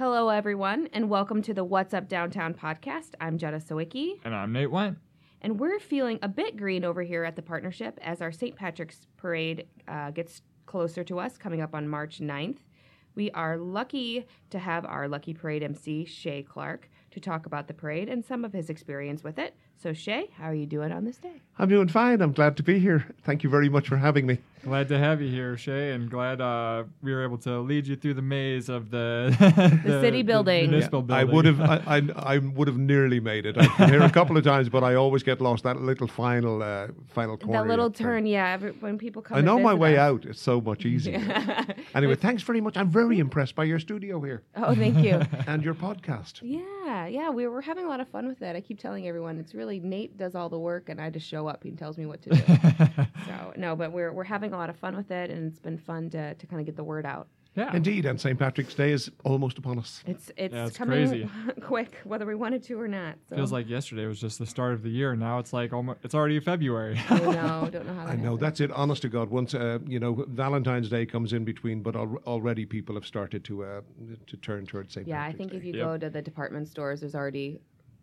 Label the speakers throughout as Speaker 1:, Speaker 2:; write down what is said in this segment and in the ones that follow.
Speaker 1: Hello, everyone, and welcome to the What's Up Downtown podcast. I'm Jetta Sawicki,
Speaker 2: And I'm Nate Went.
Speaker 1: and we're feeling a bit green over here at the partnership as our St. Patrick's Parade uh, gets closer to us, coming up on March 9th. We are lucky to have our Lucky Parade MC, Shay Clark, to talk about the parade and some of his experience with it. So, Shay, how are you doing on this day?
Speaker 3: I'm doing fine. I'm glad to be here. Thank you very much for having me.
Speaker 2: Glad to have you here, Shay, and glad uh, we were able to lead you through the maze of the
Speaker 1: The city building.
Speaker 2: municipal
Speaker 3: I
Speaker 2: building.
Speaker 3: would have, I, I, I would have nearly made it. I've been here a couple of times, but I always get lost. That little final, uh, final corner.
Speaker 1: that little
Speaker 3: you
Speaker 1: turn, yeah, every, when people come
Speaker 3: I
Speaker 1: and
Speaker 3: know my way
Speaker 1: us.
Speaker 3: out. It's so much easier. anyway, thanks very much. I'm very impressed by your studio here
Speaker 1: Oh, thank you.
Speaker 3: and your podcast.
Speaker 1: Yeah, yeah, we were having a lot of fun with it. I keep telling everyone it's really Nate does all the work and I just show up. He tells me what to do. so no, but we're we're having a lot of fun with it, and it's been fun to to kind of get the word out.
Speaker 2: yeah.
Speaker 3: Indeed, and St. Patrick's Day is almost upon us.
Speaker 1: It's it's,
Speaker 2: Yeah, it's
Speaker 1: coming
Speaker 2: crazy.
Speaker 1: quick, whether we wanted to or not. So.
Speaker 2: Feels like yesterday was just the start of the year. Now it's like almost, it's already February.
Speaker 1: I know, don't know how. That
Speaker 3: I know
Speaker 1: happened.
Speaker 3: that's it. Honest to God, once uh, you know Valentine's Day comes in between, but al- already people have started to uh, to turn towards St.
Speaker 1: Yeah, I think
Speaker 3: Day.
Speaker 1: if you
Speaker 2: Yep.
Speaker 1: go to the department stores, there's already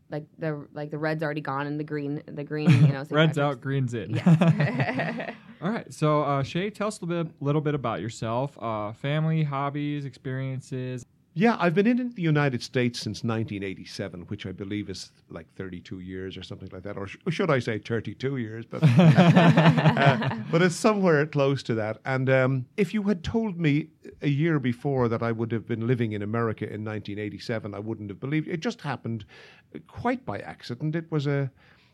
Speaker 1: like the like the red's already gone and the green the green you know.
Speaker 2: Red's out, green's in.
Speaker 1: Yes.
Speaker 2: All right. So, uh, Shay, tell us a little bit, little bit about yourself, uh, family, hobbies, experiences.
Speaker 3: Yeah, I've been in the United States since 1987, which I believe is like 32 years or something like that, or, sh- should I say 32 years? But uh, but it's somewhere close to that. And um, if you had told me a year before that I would have been living in America in 1987, I wouldn't have believed. It just happened quite by accident. It was a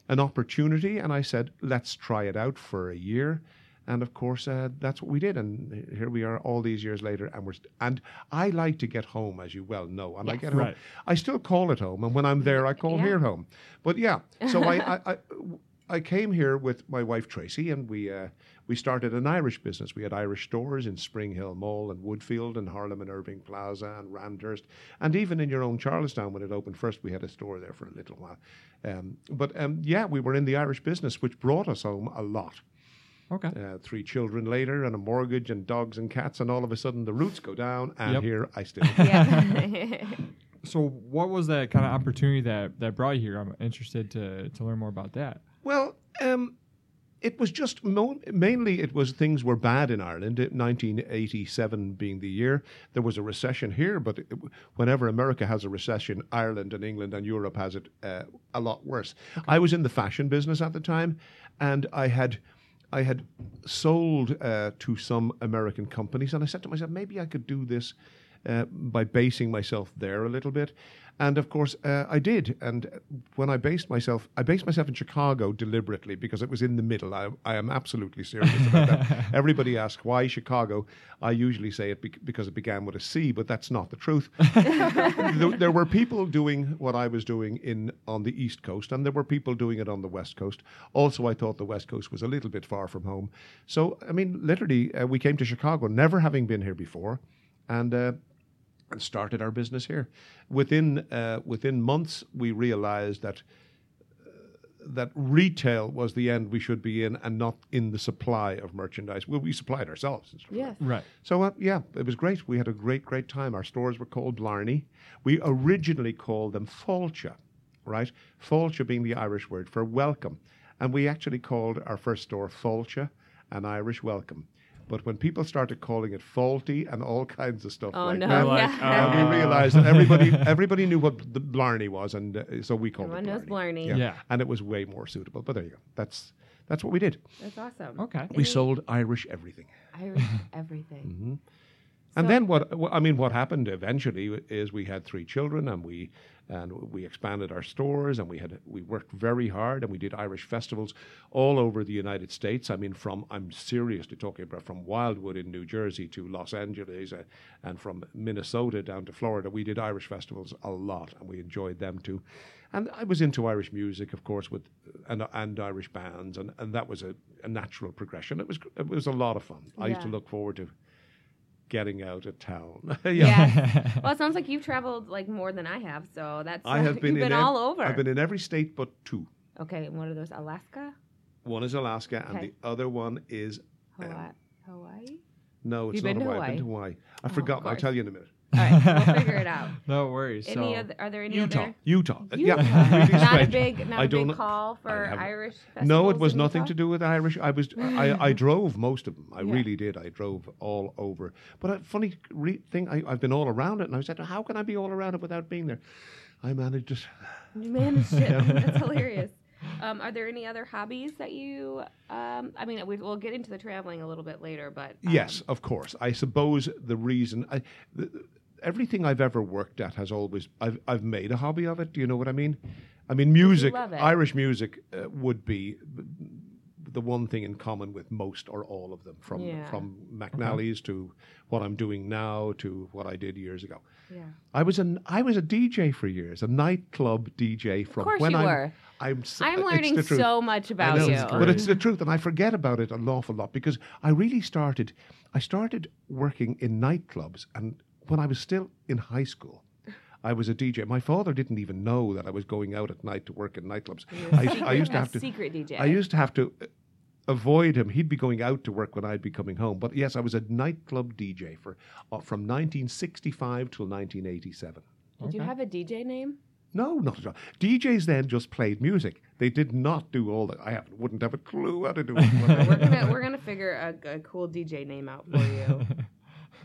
Speaker 3: an opportunity, and I said, let's try it out for a year. And of course, uh, that's what we did, and here we are, all these years later. And we're st- and I like to get home, as you well know, and I get home.
Speaker 2: Right.
Speaker 3: I still call it home, and when I'm there, I call
Speaker 1: Yeah.
Speaker 3: here home. But yeah, so I, I, I I came here with my wife Tracy, and we uh, we started an Irish business. We had Irish stores in Spring Hill Mall and Woodfield and Harlem and Irving Plaza and Randhurst, and even in your own Charlestown when it opened first, we had a store there for a little while. Um, but um, yeah, we were in the Irish business, which brought us home a lot.
Speaker 2: Okay.
Speaker 3: Uh, three children later, and a mortgage, and dogs and cats, and all of a sudden the roots go down, and
Speaker 2: Yep.
Speaker 3: here I still.
Speaker 1: yeah.
Speaker 2: So, what was that kind of opportunity that, that brought you here? I'm interested to, to learn more about that.
Speaker 3: Well, um, it was just mo- mainly it was things were bad in Ireland. It- 1987 being the year, there was a recession here. But it, whenever America has a recession, Ireland and England and Europe has it uh, a lot worse. I was in the fashion business at the time, and I had. I had sold uh, to some American companies, and I said to myself, maybe I could do this uh, by basing myself there a little bit. And of course, uh, I did. And when I based myself, I based myself in Chicago deliberately because it was in the middle. I, I am absolutely serious about that. Everybody asks why Chicago. I usually say it bec- because it began with a C, but that's not the truth. there, there were people doing what I was doing in on the East Coast, and there were people doing it on the West Coast. Also, I thought the West Coast was a little bit far from home. So, I mean, literally, uh, we came to Chicago, never having been here before, and. Uh, and started our business here. Within uh, within months, we realized that uh, that retail was the end we should be in, and not in the supply of merchandise. Well, we supplied ourselves. and stuff like
Speaker 1: yes.
Speaker 2: Right.
Speaker 3: so uh, yeah, it was great. We had a great, great time. Our stores were called Blarney. We originally called them Fáilte, right? Fáilte being the Irish word for welcome, and we actually called our first store Fáilte, an Irish welcome. But when people started calling it faulty and all kinds of stuff
Speaker 1: Oh
Speaker 3: like
Speaker 1: no!
Speaker 3: that,
Speaker 2: like,
Speaker 1: yeah.
Speaker 3: uh, we realized that everybody everybody knew what the Blarney was, and uh, so we called
Speaker 1: Everyone
Speaker 3: it
Speaker 1: knows
Speaker 3: Blarney.
Speaker 1: Blarney.
Speaker 2: Yeah.
Speaker 3: and it was way more suitable. But there you go. That's that's what we did.
Speaker 1: That's awesome.
Speaker 2: Okay.
Speaker 3: We sold Irish everything.
Speaker 1: Irish everything.
Speaker 3: And
Speaker 1: So-
Speaker 3: then what? wh- I mean, what happened eventually is we had three children, and we and we expanded our stores, and we had we worked very hard, and we did Irish festivals all over the United States. I mean, from I'm seriously talking about from Wildwood in New Jersey to Los Angeles, uh, and from Minnesota down to Florida. We did Irish festivals a lot, and we enjoyed them too. And I was into Irish music, of course, with and and Irish bands, and, and that was a, a natural progression. It was it was a lot of fun. I used to look forward to getting out of town.
Speaker 1: Yeah. well, it sounds like you've traveled like more than I have, so that's
Speaker 3: I have been
Speaker 1: you've
Speaker 3: in
Speaker 1: been
Speaker 3: ev-
Speaker 1: all over.
Speaker 3: I've been in every state but two.
Speaker 1: okay, and what are those? Alaska,
Speaker 3: One is Alaska, and the other one is um,
Speaker 1: Hawaii. Hawaii.
Speaker 3: no, it's
Speaker 1: You've
Speaker 3: not
Speaker 1: been to
Speaker 3: Hawaii. I've been to
Speaker 1: Hawaii?
Speaker 3: Hawaii. I've
Speaker 1: Oh,
Speaker 3: forgotten.
Speaker 1: of
Speaker 3: I'll tell you in a minute.
Speaker 1: All right, we'll figure it out.
Speaker 2: No worries.
Speaker 1: Any
Speaker 2: so,
Speaker 1: other? Are there any
Speaker 3: Utah,
Speaker 1: other?
Speaker 3: Utah.
Speaker 1: Utah.
Speaker 3: Yeah,
Speaker 1: not a big, not
Speaker 3: I
Speaker 1: a
Speaker 3: don't
Speaker 1: big call for Irish.
Speaker 3: No, it was
Speaker 1: in
Speaker 3: nothing
Speaker 1: Utah?
Speaker 3: to do with Irish. I was I, I drove most of them. I
Speaker 1: Yeah.
Speaker 3: really did. I drove all over. But a funny re- thing, I, I've been all around it, and I said, how can I be all around it without being there? I managed it.
Speaker 1: You managed it. That's hilarious. Um, are there any other hobbies that you? Um, I mean, we, we'll get into the traveling a little bit later, but um,
Speaker 3: Yes, of course. I suppose the reason I, the, everything I've ever worked at has always I've I've made a hobby of it. Do you know what I mean? I mean, music. Irish music, uh, would be the one thing in common with most or all of them, from
Speaker 1: Yeah.
Speaker 3: from McNally's to what I'm doing now to what I did years ago.
Speaker 1: yeah.
Speaker 3: I was an I was a DJ for years, a nightclub DJ from
Speaker 1: course
Speaker 3: when
Speaker 1: you
Speaker 3: I'm,
Speaker 1: were.
Speaker 3: I'm s-
Speaker 1: I'm learning so much about
Speaker 3: know,
Speaker 1: you.
Speaker 3: but it's the truth, and I forget about it an awful lot because I really started. I started working in nightclubs, and when I was still in high school, I was a DJ. My father didn't even know that I was going out at night to work in nightclubs. I, used- I used to have to.
Speaker 1: secret DJ.
Speaker 3: I used to have to avoid him. He'd be going out to work when I'd be coming home. But yes, I was a nightclub DJ for uh, from 1965 till 1987.
Speaker 1: Did you have a DJ name?
Speaker 3: No, not at all. DJs then just played music. They did not do all that. I have, wouldn't have a clue how to do it.
Speaker 1: We're gonna we're gonna figure a, a cool DJ name out for you.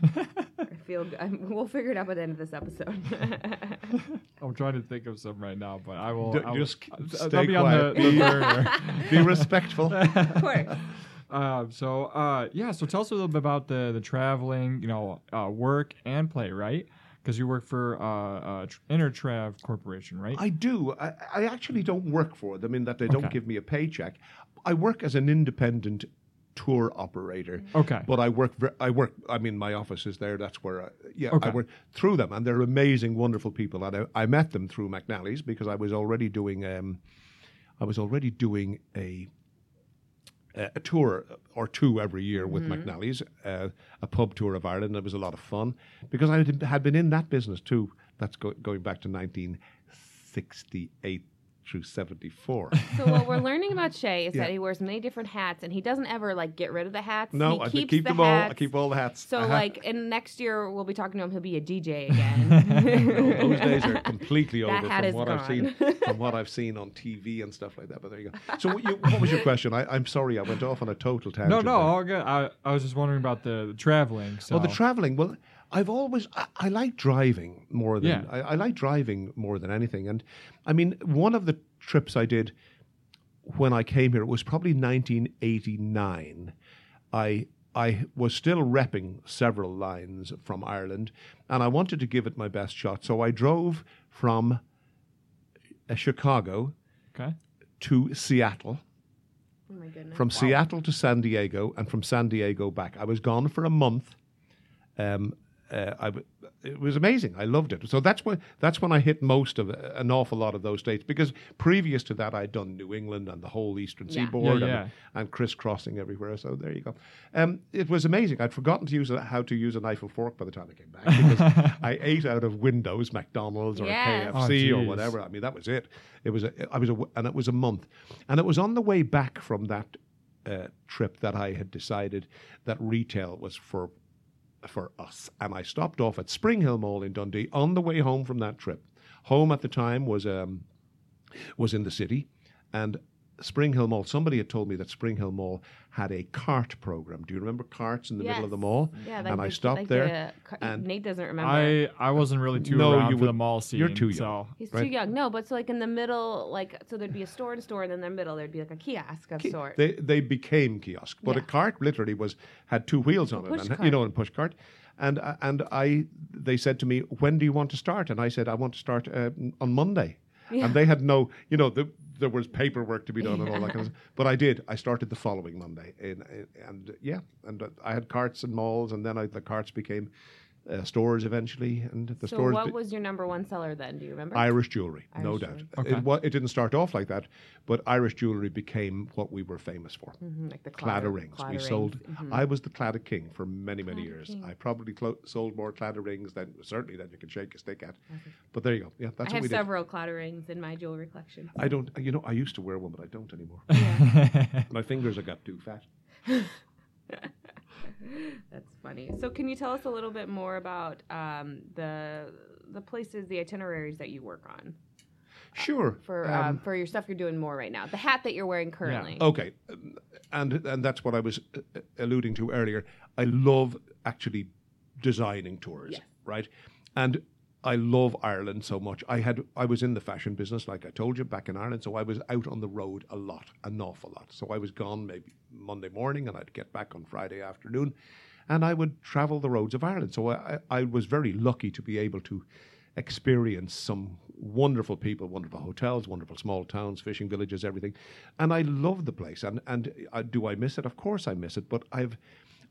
Speaker 1: I feel g- I'm, we'll figure it out by the end of this episode.
Speaker 2: I'm trying to think of some right now, but I will.
Speaker 3: D-
Speaker 2: I will
Speaker 3: just
Speaker 2: uh,
Speaker 3: stay
Speaker 2: that'll be on the,
Speaker 3: quiet.
Speaker 2: the burner.
Speaker 3: Be respectful.
Speaker 1: of course.
Speaker 2: Um, so uh, yeah, so tell us a little bit about the the traveling, you know, uh, work and play, right? Because you work for uh, uh, Tr- Intertrav Corporation, right?
Speaker 3: I do. I, I actually don't work for them in that they don't
Speaker 2: Okay.
Speaker 3: give me a paycheck. I work as an independent tour operator.
Speaker 2: okay.
Speaker 3: But I work. I work. I mean, my office is there. That's where. I, yeah,
Speaker 2: Okay.
Speaker 3: I work through them, and they're amazing, wonderful people. And I, I met them through McNally's because I was already doing. Um, I was already doing a a tour or two every year with McNally's, uh, a pub tour of Ireland. It was a lot of fun because I had- had been in that business too. That's go, going back to 1968 through 74.
Speaker 1: So what we're learning about Shay is
Speaker 3: Yeah.
Speaker 1: that he wears many different hats, and he doesn't ever like get rid of the hats.
Speaker 3: no,
Speaker 1: he
Speaker 3: I
Speaker 1: keeps
Speaker 3: keep
Speaker 1: the
Speaker 3: them all. I keep all the hats.
Speaker 1: So
Speaker 3: Uh-huh.
Speaker 1: like, and next year we'll be talking to him. He'll be a DJ again.
Speaker 3: those days are completely
Speaker 1: That
Speaker 3: over
Speaker 1: hat
Speaker 3: from
Speaker 1: is
Speaker 3: what I've seen from what I've seen on TV and stuff like that. But there you go. So what, you, what was your question? I, I'm sorry, I went off on a total tangent.
Speaker 2: no, no,
Speaker 3: there.
Speaker 2: all good. I, I was just wondering about the, the traveling. So
Speaker 3: Well, the traveling. Well, I've always I, I like driving more than
Speaker 2: Yeah.
Speaker 3: I, I like driving more than anything. And I mean, one of the trips I did when I came here it was probably 1989. I I was still repping several lines from Ireland, and I wanted to give it my best shot. So I drove from uh, Chicago
Speaker 2: okay.
Speaker 3: to Seattle
Speaker 1: oh my goodness.
Speaker 3: from Seattle to San Diego and from San Diego back. I was gone for a month. Um, uh, I w- it was amazing. I loved it. So that's when that's when I hit most of an awful lot of those states because previous to that I'd done New England and the whole Eastern
Speaker 1: Yeah.
Speaker 3: Seaboard
Speaker 2: Yeah, yeah.
Speaker 3: And, and crisscrossing everywhere. So there you go. Um, it was amazing. I'd forgotten to use a, how to use a knife and fork by the time I came back because I ate out of windows, McDonald's or
Speaker 1: Yes.
Speaker 3: KFC
Speaker 2: Oh,
Speaker 3: or whatever. I mean that was it. It was a, I was a, and it was a month, and it was on the way back from that uh, trip that I had decided that retail was for for us. And I stopped off at Spring Hill Mall in Dundee on the way home from that trip. Home at the time was um, was in the city, and Spring Hill Mall. Somebody had told me that Spring Hill Mall had a cart program. Do you remember carts in the middle of the mall?
Speaker 1: Yeah, like
Speaker 3: and I stopped
Speaker 1: like
Speaker 3: there.
Speaker 1: the-
Speaker 3: and-
Speaker 1: Nate doesn't remember.
Speaker 2: I I wasn't really too
Speaker 3: No,
Speaker 2: around
Speaker 3: you
Speaker 2: for the mall scene.
Speaker 3: you're too young.
Speaker 2: So
Speaker 1: He's
Speaker 3: right?
Speaker 1: too young. No, but so like in the middle, like so there'd be a store and store, and in the middle there'd be like a kiosk of
Speaker 3: Ki-
Speaker 1: sort.
Speaker 3: They they became kiosk, but a cart literally was had two wheels on it,
Speaker 1: push
Speaker 3: and you know, a push cart. And uh, and I they said to me, when do you want to start? And I said, I want to start uh, on Monday. And they had no, you know, the, there was paperwork to be done and all that kind of stuff. But I did. I started the following Monday, and uh, yeah, and uh, I had carts and malls, and then I, the carts became uh, stores eventually, and the
Speaker 1: so
Speaker 3: stores.
Speaker 1: what
Speaker 3: be-
Speaker 1: was your number one seller then? Do you remember?
Speaker 3: Irish jewelry, no
Speaker 1: Irish
Speaker 3: doubt.
Speaker 1: jewelry.
Speaker 2: Okay.
Speaker 3: It, wa- it didn't start off like that, but Irish jewelry became what we were famous for.
Speaker 1: Mhm, like the
Speaker 3: Claddagh
Speaker 1: Claddagh-
Speaker 3: rings.
Speaker 1: Claddagh
Speaker 3: we
Speaker 1: rings.
Speaker 3: sold.
Speaker 1: Mhm.
Speaker 3: I was the Claddagh king for many, many
Speaker 1: Claddagh
Speaker 3: years.
Speaker 1: king.
Speaker 3: I probably clo- sold more Claddagh rings than certainly than you can shake a stick at. But there you go. Yeah, that's
Speaker 1: I
Speaker 3: what
Speaker 1: have
Speaker 3: we did.
Speaker 1: several Claddagh rings in my jewelry collection.
Speaker 3: I don't. You know, I used to wear one, but I don't anymore. My fingers have got too fat.
Speaker 1: That's funny. So, can you tell us a little bit more about um, the the places, the itineraries that you work on
Speaker 3: Sure.
Speaker 1: for um, for your stuff you're doing more right now? The hat that you're wearing currently.
Speaker 3: Okay, um, and and that's what I was uh, uh, alluding to earlier. I love actually designing tours, right? And I love Ireland so much. I had I was in the fashion business, like I told you, back in Ireland. So I was out on the road a lot, an awful lot. So I was gone maybe Monday morning, and I'd get back on Friday afternoon, and I would travel the roads of Ireland. So I, I was very lucky to be able to experience some wonderful people, wonderful hotels, wonderful small towns, fishing villages, everything. And I love the place. And and uh, do I miss it? Of course I miss it. But I've,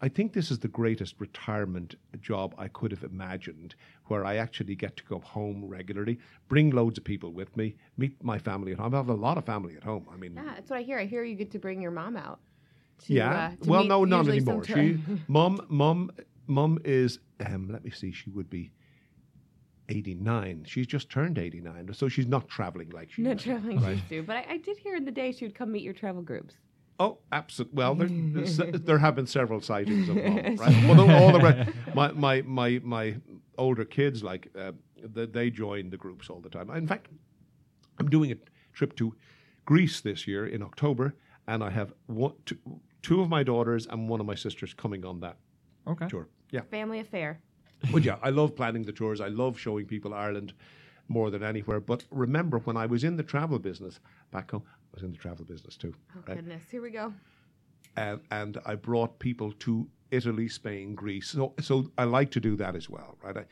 Speaker 3: I think this is the greatest retirement job I could have imagined, where I actually get to go home regularly, bring loads of people with me, meet my family at home. I have a lot of family at home. I mean,
Speaker 1: Yeah, that's what I hear. I hear you get to bring your mom out. To,
Speaker 3: yeah.
Speaker 1: uh,
Speaker 3: well, no, not anymore. She, mum, mum, mum is. Um, let me see. She would be. 89. She's just turned 89, so she's not traveling like she
Speaker 1: not traveling used to, but I, I did hear in the day she would come meet your travel groups.
Speaker 3: Oh, absolutely. Well, there, there have been several sightings of mum, right? Well, all the rest, my, my, my, my older kids, like, uh, they, they join the groups all the time. In fact, I'm doing a trip to Greece this year in October, and I have one, two, two of my daughters and one of my sisters coming on that
Speaker 2: Okay.
Speaker 3: tour. Yeah.
Speaker 1: Family affair.
Speaker 3: But yeah, I love planning the tours. I love showing people Ireland more than anywhere. But remember, when I was in the travel business back home, I was in the travel business too.
Speaker 1: Oh
Speaker 3: right?
Speaker 1: goodness, here we go.
Speaker 3: and and I brought people to Italy, Spain, Greece. So so I like to do that as well, right? I,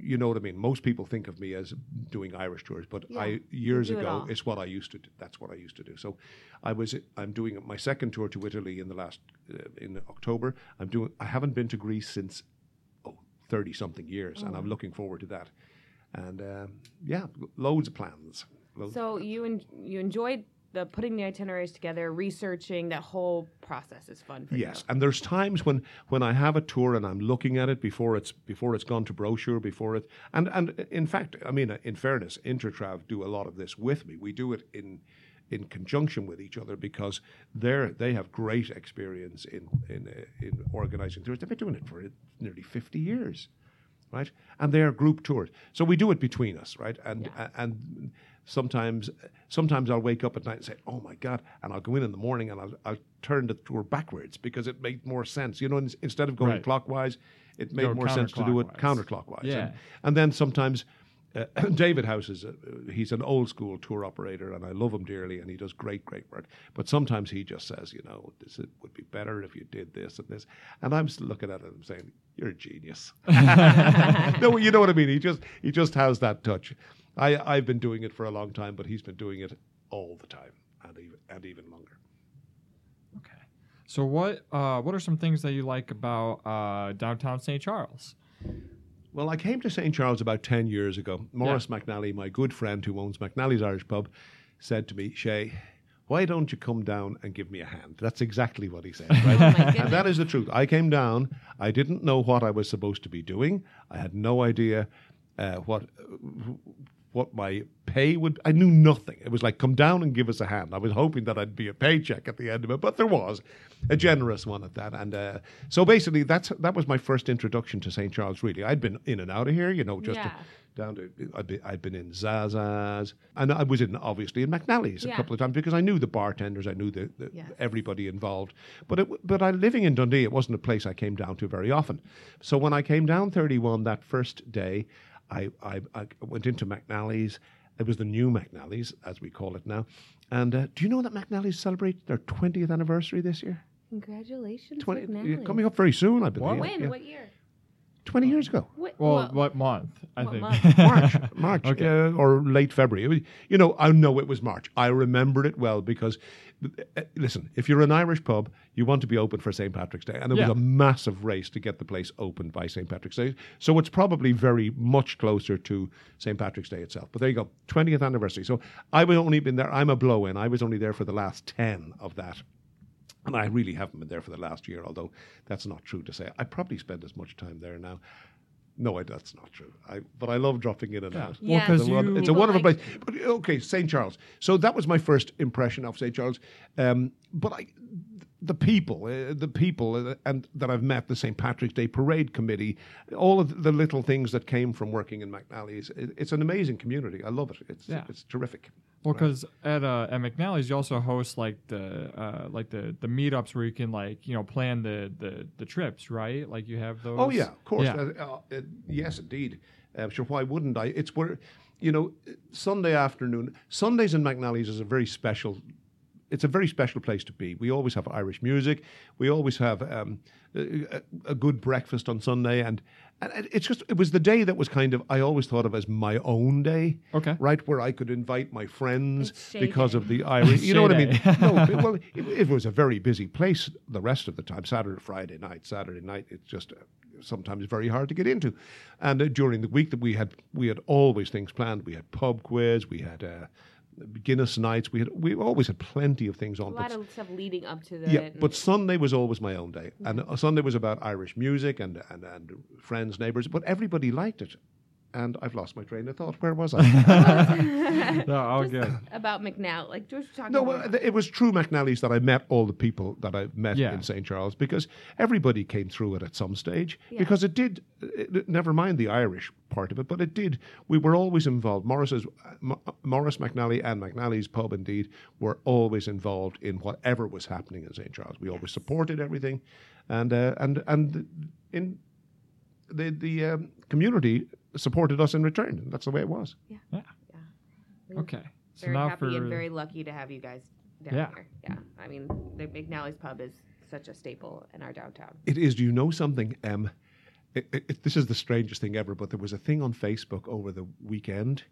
Speaker 3: you know what I mean. Most people think of me as doing Irish tours, but
Speaker 1: Yeah,
Speaker 3: I years
Speaker 1: do it
Speaker 3: ago it's what I used to do. That's what I used to do. So I was I'm doing my second tour to Italy in the last uh, in October. I'm doing I haven't been to Greece since oh 30 something years, and I'm
Speaker 1: Oh.
Speaker 3: looking forward to that. And um, yeah, loads of plans. Loads
Speaker 1: So you en- you enjoyed the putting the itineraries together, researching that whole process is fun for
Speaker 3: Yes,
Speaker 1: you.
Speaker 3: and there's times when when I have a tour and I'm looking at it before it's before it's gone to brochure, before it, and and in fact, I mean, in fairness, Intertrav do a lot of this with me. We do it in in conjunction with each other because they're they have great experience in in uh, in organizing tours. They've been doing it for nearly 50 years right? And they're group tours, so we do it between us, right? And
Speaker 1: Yeah.
Speaker 3: and sometimes sometimes I'll wake up at night and say, "Oh my god!" and I'll go in in the morning and I'll I'll turn the tour backwards because it made more sense. You know, ins- instead of going
Speaker 2: Right.
Speaker 3: clockwise, it made
Speaker 2: Go
Speaker 3: more sense to do it
Speaker 2: counterclockwise. Yeah.
Speaker 3: And, and then sometimes. Uh, David House is a, he's an old school tour operator, and I love him dearly, and he does great, great work. But sometimes he just says, you know, this it would be better if you did this and this, and I'm looking at him and saying, you're a genius. no, you know what I mean. He just he just has that touch. I I've been doing it for a long time, but he's been doing it all the time and even and even longer.
Speaker 2: Okay. So what uh, what are some things that you like about uh, downtown St. Charles?
Speaker 3: Well, I came to St. Charles about 10 years ago. Morris McNally, my good friend who owns McNally's Irish Pub, said to me, Shay, why don't you come down and give me a hand? That's exactly what he said. Right?
Speaker 1: Oh
Speaker 3: and that is the truth. I came down. I didn't know what I was supposed to be doing. I had no idea uh, what what my pay would. I knew nothing. It was like, come down and give us a hand. I was hoping that I'd be a paycheck at the end of it, but there was a generous one at that. And uh, so basically, that's that was my first introduction to St. Charles. Really, I'd been in and out of here, you know, just
Speaker 1: Yeah.
Speaker 3: down to I'd been, I'd been in Zaza's, and I was in obviously in McNally's a couple of times because I knew the bartenders, I knew the, the
Speaker 1: Yes.
Speaker 3: everybody involved. But it, but I living in Dundee, it wasn't a place I came down to very often. So when I came down 31 that first day, I I, I went into McNally's. It was the new McNally's, as we call it now. And uh, do you know that McNally's celebrate their 20th anniversary this year?
Speaker 1: Congratulations,
Speaker 3: 20,
Speaker 1: McNally.
Speaker 3: coming up very soon, I believe.
Speaker 2: What?
Speaker 1: When?
Speaker 3: Yeah.
Speaker 1: What year?
Speaker 3: 20 years ago.
Speaker 1: What,
Speaker 2: Well,
Speaker 1: well,
Speaker 2: what month? I
Speaker 1: what
Speaker 2: think.
Speaker 1: month?
Speaker 3: March, March,
Speaker 2: Okay.
Speaker 3: uh, or late February. Was- you know, I know it was March. I remembered it well because, uh, listen, if you're an Irish pub, you want to be open for St. Patrick's Day, and it
Speaker 2: Yeah.
Speaker 3: was a massive race to get the place opened by St. Patrick's Day. So it's probably very much closer to St. Patrick's Day itself. But there you go, 20th anniversary. So I was only been there. I'm a blow-in. I was only there for the last 10 of that. And I really haven't been there for the last year, although that's not true to say. I probably spend as much time there now. No, I, that's not true. I, but I love dropping in and out.
Speaker 2: Well,
Speaker 1: Yeah.
Speaker 2: 'cause
Speaker 3: It's a
Speaker 2: you-
Speaker 3: it's a wonderful
Speaker 1: like-
Speaker 3: place. But okay, St. Charles. So that was my first impression of St. Charles. Um, but I, the people, uh, the people, uh, and that I've met, the St. Patrick's Day Parade Committee, all of the little things that came from working in McNally's. It, it's an amazing community. I love it. It's
Speaker 2: Yeah.
Speaker 3: it's terrific.
Speaker 2: Well, because at uh, at McNally's you also host like the uh, like the the meetups where you can like you know plan the the, the trips, right? Like you have those.
Speaker 3: Oh yeah, of course.
Speaker 2: Yeah.
Speaker 3: Uh, uh, uh, yes, indeed. Uh, sure, why wouldn't I? It's where, you know, Sunday afternoon. Sundays in McNally's is a very special. It's a very special place to be. We always have Irish music. We always have um, a, a good breakfast on Sunday, and, and it- it's just it was the day that was kind of I always thought of as my own day.
Speaker 2: Okay.
Speaker 3: right where I could invite my friends because
Speaker 1: Day.
Speaker 3: of the Irish. You know what I mean? No, it- well, it, it was a very busy place the rest of the time. Saturday, Friday night, Saturday night. It's just uh, sometimes very hard to get into. And uh, during the week that we had, we had always things planned. We had pub quiz. We had uh, Guinness nights. We had we always had plenty of things on.
Speaker 1: A lot
Speaker 3: but-
Speaker 1: of stuff leading up to the.
Speaker 3: yeah, but Sunday was always my own day, and uh, Sunday was about Irish music and, and and friends, neighbours. But everybody liked it, and I've lost my train of thought. Where was I?
Speaker 2: No, all good.
Speaker 1: about McNally, like George was talking
Speaker 3: No,
Speaker 1: about.
Speaker 3: well, it was true McNally's that I met all the people that I met
Speaker 2: Yeah.
Speaker 3: in St. Charles because everybody came through it at some stage.
Speaker 1: Yeah.
Speaker 3: Because it did, it, it- never mind the Irish part of it, but it did. We were always involved. Morris's, M- Morris McNally and McNally's pub, indeed, were always involved in whatever was happening in St. Charles. We always supported everything, and uh, and and in the the um, community supported us in return. That's the way it was. Yeah. Yeah. yeah.
Speaker 2: Okay. So
Speaker 1: very
Speaker 2: now
Speaker 1: happy
Speaker 2: for
Speaker 1: and very lucky to have you guys down
Speaker 2: Yeah.
Speaker 1: here. Yeah, I mean, the McNally's pub is such a staple in our downtown.
Speaker 3: It is. Do you know something? Um, it, it, it- this is the strangest thing ever, but there was a thing on Facebook over the weekend.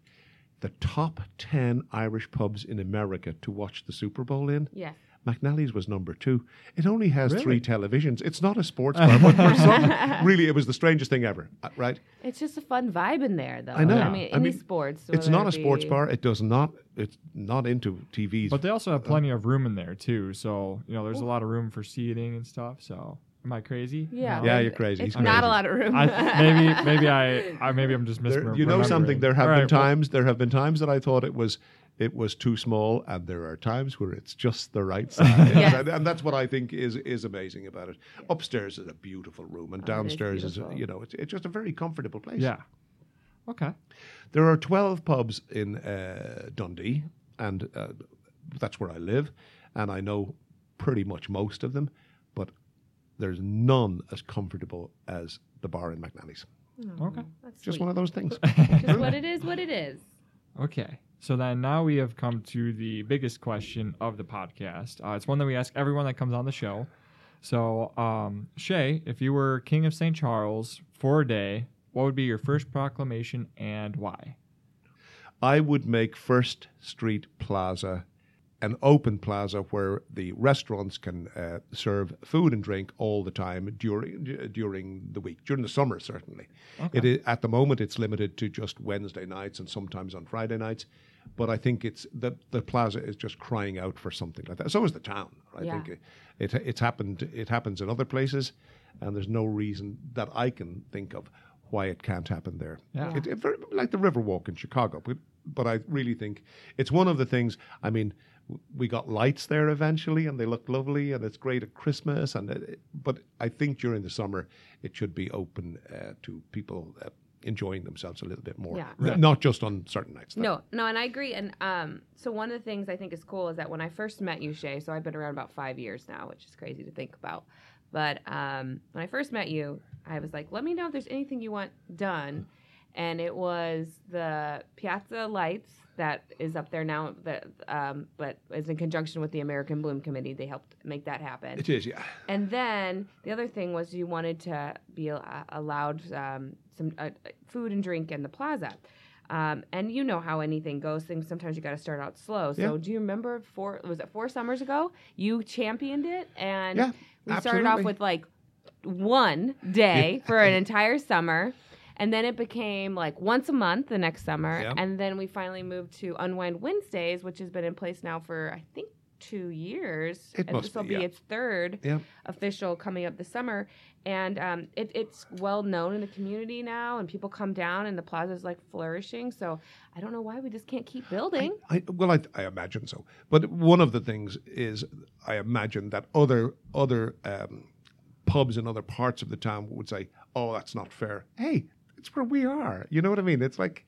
Speaker 3: The top 10 Irish pubs in America to watch the Super Bowl in.
Speaker 1: Yes.
Speaker 3: McNally's was number two. It only has
Speaker 2: Really?
Speaker 3: three televisions. It's not a sports bar, but for some, really, it was the strangest thing ever, uh, right?
Speaker 1: It's just a fun vibe in there, though.
Speaker 3: I know.
Speaker 1: I mean,
Speaker 3: I
Speaker 1: any
Speaker 3: mean,
Speaker 1: sports.
Speaker 3: It's not
Speaker 1: it
Speaker 3: a sports bar. It does not, it's not into TVs.
Speaker 2: But they also have plenty of room in there too. So you know, there's a lot of room for seating and stuff. So am I crazy?
Speaker 1: Yeah.
Speaker 2: No?
Speaker 3: Yeah, you're crazy.
Speaker 1: It's
Speaker 3: He's
Speaker 1: not
Speaker 3: crazy.
Speaker 1: a lot of room.
Speaker 2: I maybe maybe I, I maybe I'm just
Speaker 3: There-
Speaker 2: misremembering.
Speaker 3: you know something? There have
Speaker 2: All
Speaker 3: been
Speaker 2: right, well-
Speaker 3: times. There have been times that I thought it was it was too small, and there are times where it's just the right size.
Speaker 1: Yes.
Speaker 3: and, and that's what I think is is amazing about it. Upstairs is a beautiful room, and
Speaker 1: Oh,
Speaker 3: downstairs is,
Speaker 1: beautiful.
Speaker 3: you know it's, it's just a very comfortable place.
Speaker 2: Yeah. Okay.
Speaker 3: There are twelve pubs in uh, Dundee, and uh, that's where I live, and I know pretty much most of them, but there's none as comfortable as the bar in McNally's.
Speaker 2: Okay.
Speaker 1: That's
Speaker 3: Just
Speaker 1: sweet.
Speaker 3: one of those things.
Speaker 1: Just what it is, what it is.
Speaker 2: Okay. So then now we have come to the biggest question of the podcast. Uh, it's one that we ask everyone that comes on the show. So, um, Shay, if you were king of St. Charles for a day, what would be your first proclamation and why?
Speaker 3: I would make First Street Plaza an open plaza where the restaurants can uh, serve food and drink all the time during d- during the week during the summer certainly. It is, at the moment it's limited to just Wednesday nights and sometimes on Friday nights, but I think it's the the plaza is just crying out for something like that. So is the town. I
Speaker 1: Yeah.
Speaker 3: think it, it it's happened it happens in other places, and there's no reason that I can think of why it can't happen there.
Speaker 2: Yeah.
Speaker 3: It, it very, like the Riverwalk in Chicago, but, but I really think it's one of the things. I mean, we got lights there eventually, and they look lovely, and it's great at Christmas. And it, but I think during the summer it should be open uh, to people uh, enjoying themselves a little bit more,
Speaker 1: Yeah.
Speaker 3: N- not just on certain nights.
Speaker 1: No, no, and I agree. And um, so one of the things I think is cool is that when I first met you, Shay, so I've been around about five years now, which is crazy to think about. But um, when I first met you, I was like, let me know if there's anything you want done. And it was the Piazza Lights that is up there now, that, um, but is in conjunction with the American Bloom Committee. They helped make that happen.
Speaker 3: It is, yeah.
Speaker 1: And then the other thing was you wanted to be uh, allowed um, some uh, food and drink in the plaza. Um, and you know how anything goes. Things sometimes you got to start out slow. So
Speaker 3: Yeah.
Speaker 1: do you remember four? Was it four summers ago? You championed it, and
Speaker 3: Yeah,
Speaker 1: we started off with like one day for an entire summer. And then it became like once a month the next summer.
Speaker 3: Yeah.
Speaker 1: And then we finally moved to Unwind Wednesdays, which has been in place now for, I think, two years.
Speaker 3: It
Speaker 1: and this will
Speaker 3: be, yeah.
Speaker 1: its third
Speaker 3: Yeah.
Speaker 1: official coming up this summer, and um, it, it's well known in the community now, and people come down, and the plaza is like flourishing. So I don't know why we just can't keep building.
Speaker 3: I, well, I, I imagine so. But one of the things is, I imagine that other other um, pubs in other parts of the town would say, "Oh, that's not fair." Hey, it's where we are. You know what I mean? It's like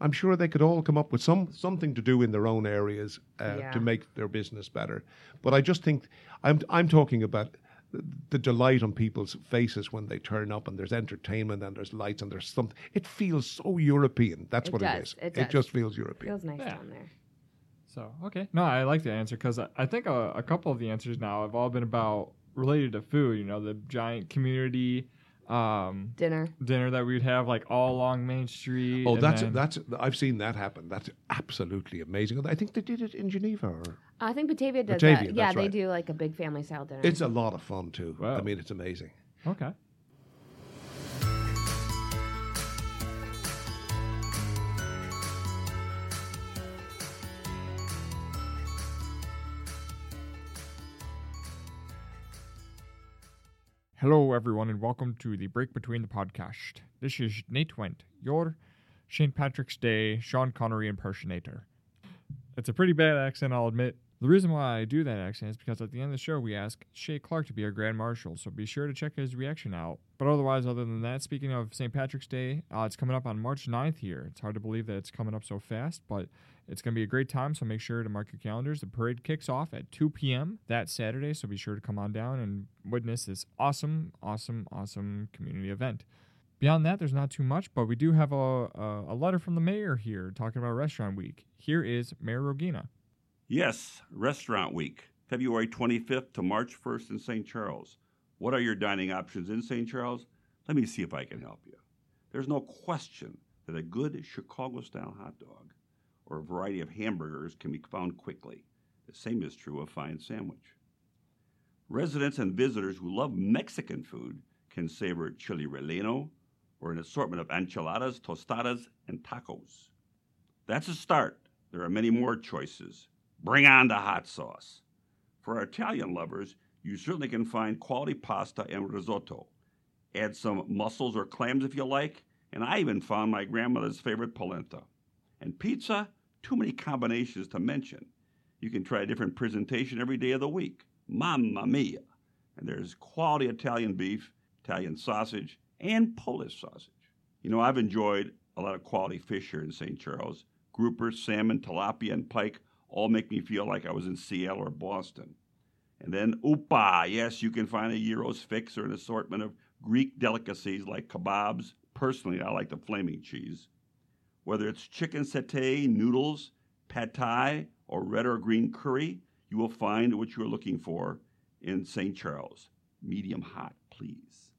Speaker 3: I'm sure they could all come up with some something to do in their own areas uh,
Speaker 1: Yeah.
Speaker 3: to make their business better. But I just think I'm I'm talking about the- the delight on people's faces when they turn up and there's entertainment and there's lights and there's something. It feels so European. That's
Speaker 1: It
Speaker 3: what
Speaker 1: does,
Speaker 3: it is.
Speaker 1: it does.
Speaker 3: just feels European.
Speaker 1: Feels nice
Speaker 2: Yeah.
Speaker 1: down there.
Speaker 2: So okay, no, I like the answer because I, I think a, a couple of the answers now have all been about related to food. You know, the giant community um,
Speaker 1: Dinner.
Speaker 2: dinner that we'd have like all along Main Street.
Speaker 3: Oh,
Speaker 2: and
Speaker 3: that's
Speaker 2: then-
Speaker 3: that's I've seen that happen. That's absolutely amazing. I think they did it in Geneva. Or,
Speaker 1: I think Batavia does
Speaker 3: Batavia,
Speaker 1: that. Yeah,
Speaker 3: that's
Speaker 1: they
Speaker 3: right.
Speaker 1: do like a big family style dinner.
Speaker 3: it's a lot of fun too. I mean, it's amazing.
Speaker 2: okay. Hello, everyone, and welcome to the Break Between the Podcast. This is Nate Went, your St. Patrick's Day Sean Connery impersonator. It's a pretty bad accent, I'll admit. The reason why I do that accent is because at the end of the show, we ask Shay Clark to be our Grand Marshal, so be sure to check his reaction out. But otherwise, other than that, speaking of St. Patrick's Day, uh, it's coming up on March 9th here. It's hard to believe that it's coming up so fast, but it's going to be a great time, so make sure to mark your calendars. The parade kicks off at 2 p.m. that Saturday, so be sure to come on down and witness this awesome, awesome, awesome community event. Beyond that, there's not too much, but we do have a, a, a letter from the mayor here talking about Restaurant Week. Here is Mayor Rogina.
Speaker 4: Yes, Restaurant Week, February 25th to March 1st in St. Charles. What are your dining options in St. Charles? Let me see if I can help you. There's no question that a good Chicago style hot dog or a variety of hamburgers can be found quickly. The same is true of fine sandwich. Residents and visitors who love Mexican food can savor chili relleno or an assortment of enchiladas, tostadas, and tacos. That's a start. There are many more choices. Bring on the hot sauce. For Italian lovers, you certainly can find quality pasta and risotto. Add some mussels or clams if you like, and I even found my grandmother's favorite polenta. And pizza, too many combinations to mention. You can try a different presentation every day of the week. Mamma mia! And there's quality Italian beef, Italian sausage, and Polish sausage. You know, I've enjoyed a lot of quality fish here in St. Charles. Grouper, salmon, tilapia, and pike all make me feel like I was in Seattle or Boston. And then upa, yes, you can find a gyros fix or an assortment of Greek delicacies like kebabs. Personally, I like the flaming cheese. Whether it's chicken satay, noodles, pad thai, or red or green curry, you will find what you are looking for in St. Charles. Medium hot, please.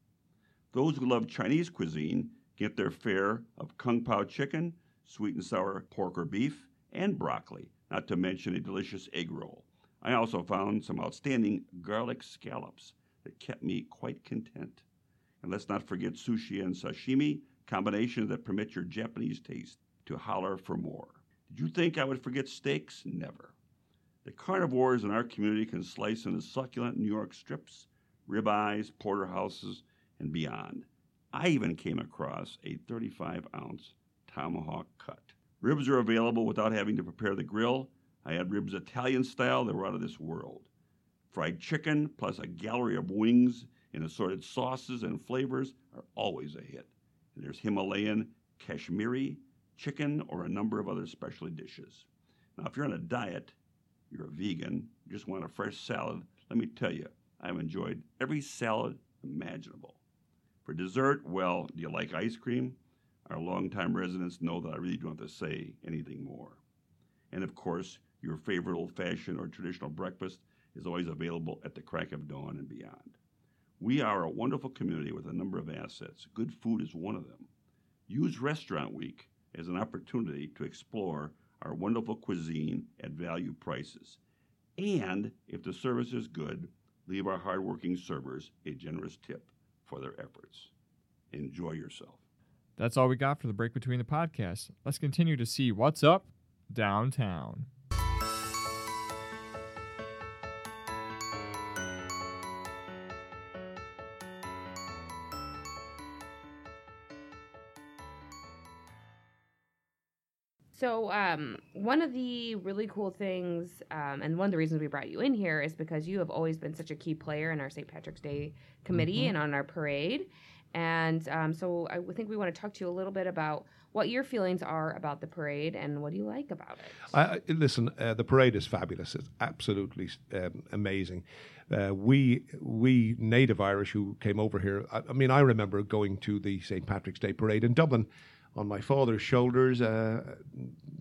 Speaker 4: Those who love Chinese cuisine get their fare of kung pao chicken, sweet and sour pork or beef, and broccoli, not to mention a delicious egg roll. I also found some outstanding garlic scallops that kept me quite content. And let's not forget sushi and sashimi, combinations that permit your Japanese taste to holler for more. Did you think I would forget steaks? Never. The carnivores in our community can slice into succulent New York strips, ribeyes, porterhouses, and beyond. I even came across a 35 ounce tomahawk cut. Ribs are available without having to prepare the grill. I had ribs Italian style that were out of this world. Fried chicken plus a gallery of wings in assorted sauces and flavors are always a hit. There's Himalayan, Kashmiri, chicken, or a number of other specialty dishes. Now, if you're on a diet, you're a vegan, you just want a fresh salad, let me tell you, I've enjoyed every salad imaginable. For dessert, well, do you like ice cream? Our longtime residents know that I really don't have to say anything more. And of course, your favorite old fashioned or traditional breakfast is always available at the crack of dawn and beyond. We are a wonderful community with a number of assets. Good food is one of them. Use Restaurant Week as an opportunity to explore our wonderful cuisine at value prices. And if the service is good, leave our hardworking servers a generous tip for their efforts. Enjoy yourself.
Speaker 2: That's all we got for the break between the podcasts. Let's continue to see what's up downtown.
Speaker 1: So, um, one of the really cool things, um, and one of the reasons we brought you in here is because you have always been such a key player in our St. Patrick's Day committee
Speaker 3: Mm-hmm.
Speaker 1: and on our parade. And um, so, I think we want to talk to you a little bit about what your feelings are about the parade and what do you like about it.
Speaker 3: I, listen, uh, the parade is fabulous. It's absolutely um, amazing. Uh, we we native Irish who came over here. I, I mean, I remember going to the St Patrick's Day parade in Dublin on my father's shoulders, uh,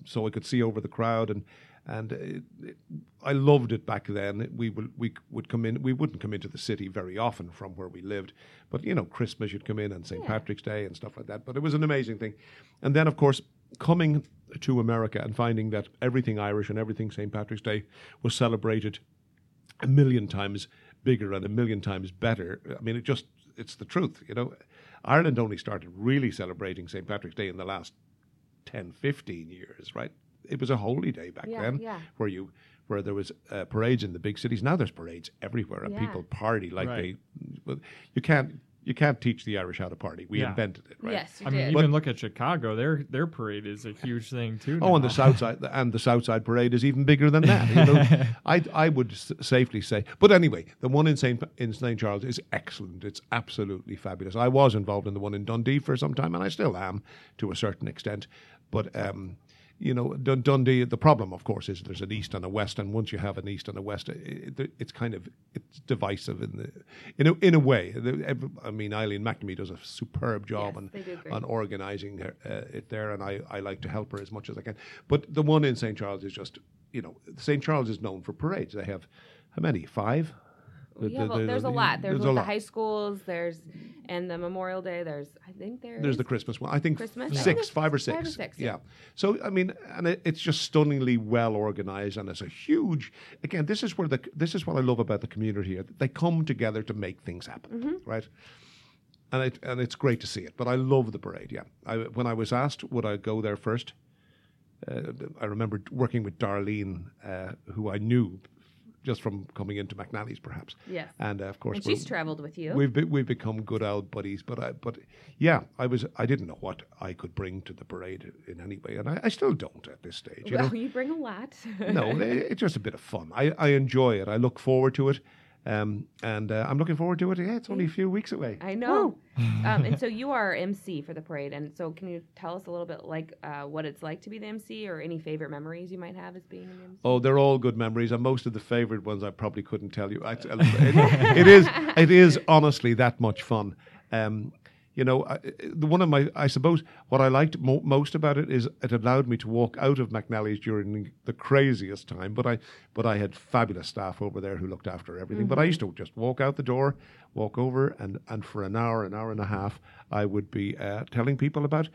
Speaker 3: so I could see over the crowd and. And it, it, I loved it back then. We would we would come in. We wouldn't come into the city very often from where we lived, but you know, Christmas you'd come in and St.
Speaker 1: Yeah.
Speaker 3: Patrick's Day and stuff like that. But it was an amazing thing. And then, of course, coming to America and finding that everything Irish and everything St. Patrick's Day was celebrated a million times bigger and a million times better. I mean, it just, it's the truth, you know. Ireland only started really celebrating St. Patrick's Day in the last 10, 15 years, right? It was a holy day back
Speaker 1: Yeah,
Speaker 3: then
Speaker 1: yeah.
Speaker 3: where you where there was uh, parades in the big cities. Now there's parades everywhere and
Speaker 1: Yeah.
Speaker 3: people party like
Speaker 2: Right.
Speaker 3: they well, you can't you can't teach the Irish how to party. We
Speaker 2: Yeah.
Speaker 3: invented it, right?
Speaker 1: Yes, you
Speaker 2: I mean,
Speaker 1: did.
Speaker 2: even look at Chicago. Their their parade is a huge thing too.
Speaker 3: Oh, and the south side and the south side parade is even bigger than that. You know, I I would s- safely say. But anyway, the one in Saint in Saint Charles is excellent. It's absolutely fabulous. I was involved in the one in Dundee for some time, and I still am to a certain extent. But um, you know, Dun- Dundee. The problem, of course, is there's an east and a west, and once you have an east and a west, it, it, it's kind of it's divisive in the in a, in a way. I mean, Eileen McNamee does a superb job
Speaker 1: Yes,
Speaker 3: on
Speaker 1: they do great.
Speaker 3: on organising her, uh, it there, and I, I like to help her as much as I can. But the one in St Charles is just, you know, St Charles is known for parades. They have how many? Five.
Speaker 1: Yeah, well,
Speaker 3: the-
Speaker 1: there's a lot. There's,
Speaker 3: a
Speaker 1: the
Speaker 3: lot.
Speaker 1: high schools. There's and the Memorial Day. There's I think there
Speaker 3: There's the Christmas one. I think
Speaker 1: Christmas? Think
Speaker 3: six,
Speaker 1: there's
Speaker 3: five or
Speaker 1: five
Speaker 3: six.
Speaker 1: or six,
Speaker 3: yeah.
Speaker 1: yeah.
Speaker 3: So I mean, and it, it's just stunningly well organized, and it's a huge. Again, this is where the this is what I love about the community here. They come together to make things happen,
Speaker 1: Mm-hmm.
Speaker 3: right? And it and it's great to see it. But I love the parade. Yeah. I, when I was asked would I go there first, uh, I remember working with Darlene, uh, who I knew just from coming into McNally's, perhaps.
Speaker 1: Yes.
Speaker 3: And uh, of course,
Speaker 1: and she's traveled with you.
Speaker 3: We've be, we've become good old buddies, but I, but yeah, I was I didn't know what I could bring to the parade in any way, and I, I still don't at this stage. You
Speaker 1: well,
Speaker 3: know,
Speaker 1: you bring a lot.
Speaker 3: no, it- it's just a bit of fun. I, I enjoy it. I look forward to it, um, and uh, I'm looking forward to it. Yeah, it's only a few weeks away.
Speaker 1: I know. um, and so you are MC for the parade, and so can you tell us a little bit like uh, what it's like to be the MC, or any favorite memories you might have as being an MC?
Speaker 3: Oh, they're all good memories, and most of the favorite ones I probably couldn't tell you. I, it, it is, it is honestly that much fun. Um, you know, I, the one of my, I suppose, what I liked mo- most about it is it allowed me to walk out of McNally's during the craziest time. But I, but I had fabulous staff over there who looked after everything. But I used to just walk out the door, walk over, and and for an hour, an hour and a half, I would be uh, telling people about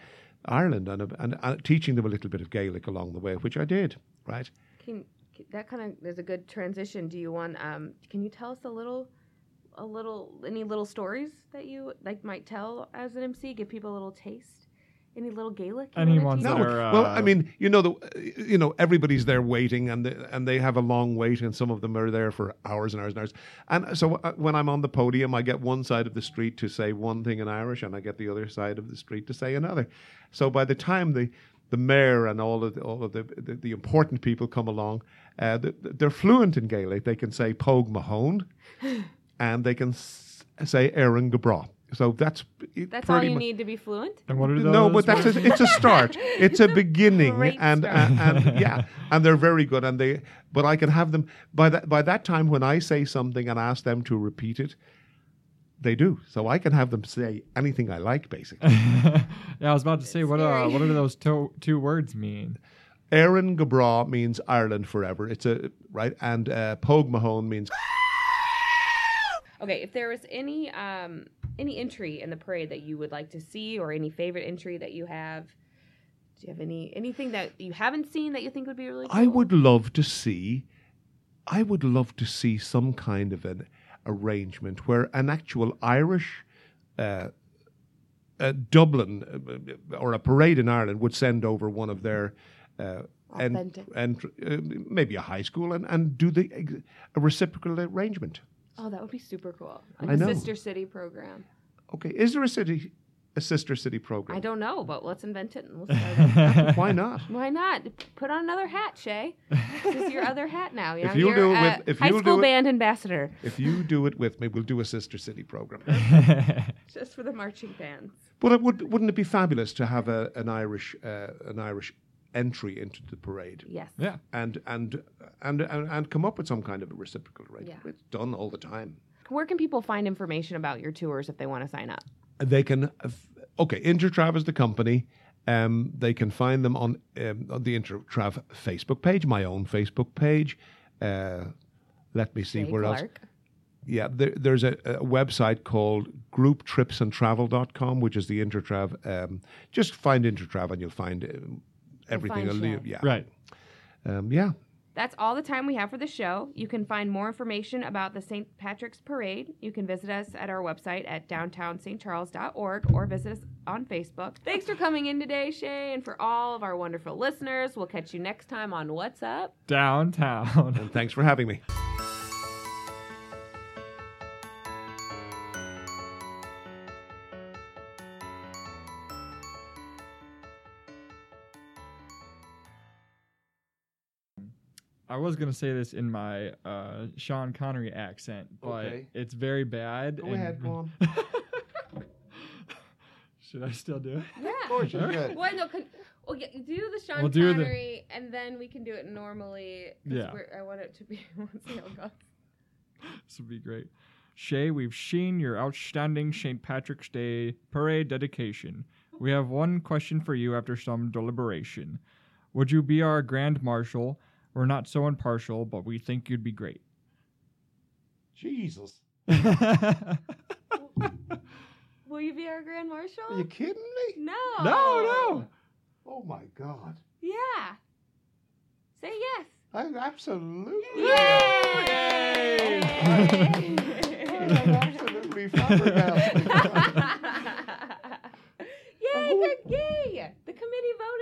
Speaker 3: Ireland and, and and teaching them a little bit of Gaelic along the way, which I did. Right.
Speaker 1: Can, that kind of is a good transition. Do you want? Um, can you tell us a little, a little, any little stories that you like might tell as an MC? Give people a little taste. Any little Gaelic? you
Speaker 2: Any ones that
Speaker 3: No,
Speaker 2: are,
Speaker 3: well,
Speaker 2: uh,
Speaker 3: I mean, you know, the you know everybody's there waiting, and the, and they have a long wait, and some of them are there for hours and hours and hours. And so uh, when I'm on the podium, I get one side of the street to say one thing in Irish, and I get the other side of the street to say another. So by the time the the mayor and all of the, all of the, the, the important people come along, uh, th- th- they're fluent in Gaelic. They can say Pogue Mahone, and they can s- say Erin go Bragh. So that's it
Speaker 1: That's all you
Speaker 3: mu-
Speaker 1: need to be fluent.
Speaker 2: and what are those?
Speaker 3: no, but that's a, it's a start. It's a beginning,
Speaker 1: Great
Speaker 3: and,
Speaker 1: start.
Speaker 3: and and yeah, and they're very good. And they, but I can have them by that by that time when I say something and ask them to repeat it, they do. So I can have them say anything I like, basically.
Speaker 2: yeah, I was about to say what uh, what do those to- two words mean?
Speaker 3: Erin go Bragh means Ireland forever. It's a right, and uh, Pogue Mahone means
Speaker 1: Okay, if there was any um, any entry in the parade that you would like to see, or any favorite entry that you have, do you have any anything that you haven't seen that you think would be really? Cool?
Speaker 3: I would love to see. I would love to see some kind of an arrangement where an actual Irish uh, uh, Dublin uh, or a parade in Ireland would send over one of their uh,
Speaker 1: Authentic.
Speaker 3: and uh, maybe a high school and, and do the ex- a reciprocal arrangement.
Speaker 1: Oh, that would be super cool. Like
Speaker 3: I
Speaker 1: a
Speaker 3: know.
Speaker 1: sister city program.
Speaker 3: Okay, is there a city? a sister city program?
Speaker 1: I don't know, but let's invent it and we'll start it.
Speaker 3: Why not?
Speaker 1: Why not? Put on another hat, Shay. This is your other hat now. You know,
Speaker 3: If you'll
Speaker 1: you're
Speaker 3: do it
Speaker 1: a
Speaker 3: with- if
Speaker 1: high
Speaker 3: you'll
Speaker 1: school
Speaker 3: do it-
Speaker 1: band ambassador,
Speaker 3: If you do it with me, we'll do a sister city program.
Speaker 1: just for the marching bands.
Speaker 3: But it would, wouldn't it be fabulous to have a, an Irish uh, an Irish entry into the parade
Speaker 1: Yes.
Speaker 2: yeah.
Speaker 3: and, and and and and come up with some kind of a reciprocal arrangement?
Speaker 1: Yeah.
Speaker 3: It's done all the time.
Speaker 1: Where can people find information about your tours if they want to sign up?
Speaker 3: They can uh, okay. Intertrav is the company. Um, they can find them on um, on the Intertrav Facebook page, my own Facebook page. Uh, let me see
Speaker 1: Jay
Speaker 3: where else. Yeah, there, there's a, a website called grouptripsandtravel.com, which is the Intertrav. Um, just find Intertrav and you'll find um, everything.
Speaker 1: find
Speaker 3: I'll- yeah.
Speaker 2: Right.
Speaker 3: Um, yeah.
Speaker 1: That's all the time we have for the show. You can find more information about the St. Patrick's Parade. You can visit us at our website at downtownstcharles.org or visit us on Facebook. Thanks for coming in today, Shay, and for all of our wonderful listeners. We'll catch you next time on What's Up.
Speaker 2: Downtown.
Speaker 3: And thanks for having me.
Speaker 2: I was gonna say this in my uh, Sean Connery accent, but
Speaker 3: Okay.
Speaker 2: it's very bad.
Speaker 3: Go
Speaker 2: and-
Speaker 3: ahead, go on.
Speaker 2: Should I still do it?
Speaker 1: Yeah.
Speaker 3: Of course you
Speaker 2: Alright.
Speaker 3: should.
Speaker 1: Well, no, con- well, yeah, do the Sean
Speaker 2: We'll do the-
Speaker 1: Connery, and then we can do it normally. 'cause
Speaker 2: Yeah.
Speaker 1: we're- I want it to be. We'll see how it goes.
Speaker 2: This would be great. Shay, we've seen your outstanding St. Patrick's Day parade dedication. We have one question for you after some deliberation. Would you be our Grand Marshal? We're not so impartial, but we think you'd be great.
Speaker 3: Jesus.
Speaker 1: Will you be our Grand Marshal?
Speaker 3: Are you kidding me?
Speaker 1: No.
Speaker 2: No, no.
Speaker 3: Oh my God.
Speaker 1: Yeah. Say yes.
Speaker 3: I absolutely.
Speaker 2: Yay!
Speaker 3: I'm absolutely flabbergasted.
Speaker 1: yay! you're- Yay! The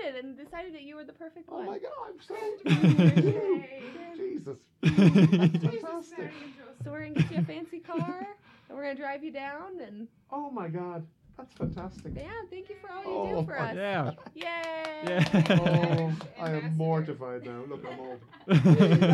Speaker 1: committee voted and decided that you were the perfect
Speaker 3: oh
Speaker 1: one.
Speaker 3: my God, I'm so.
Speaker 1: Yay.
Speaker 3: Jesus.
Speaker 1: Jesus,
Speaker 3: Fantastic.
Speaker 1: So we're gonna get you a fancy car, and we're gonna drive you down, and
Speaker 3: Oh my God. That's fantastic.
Speaker 1: yeah, thank you for all you
Speaker 3: Oh,
Speaker 1: do for us.
Speaker 2: yeah.
Speaker 1: Yay!
Speaker 2: Yeah.
Speaker 3: Oh, I am mortified now. Look, I'm old.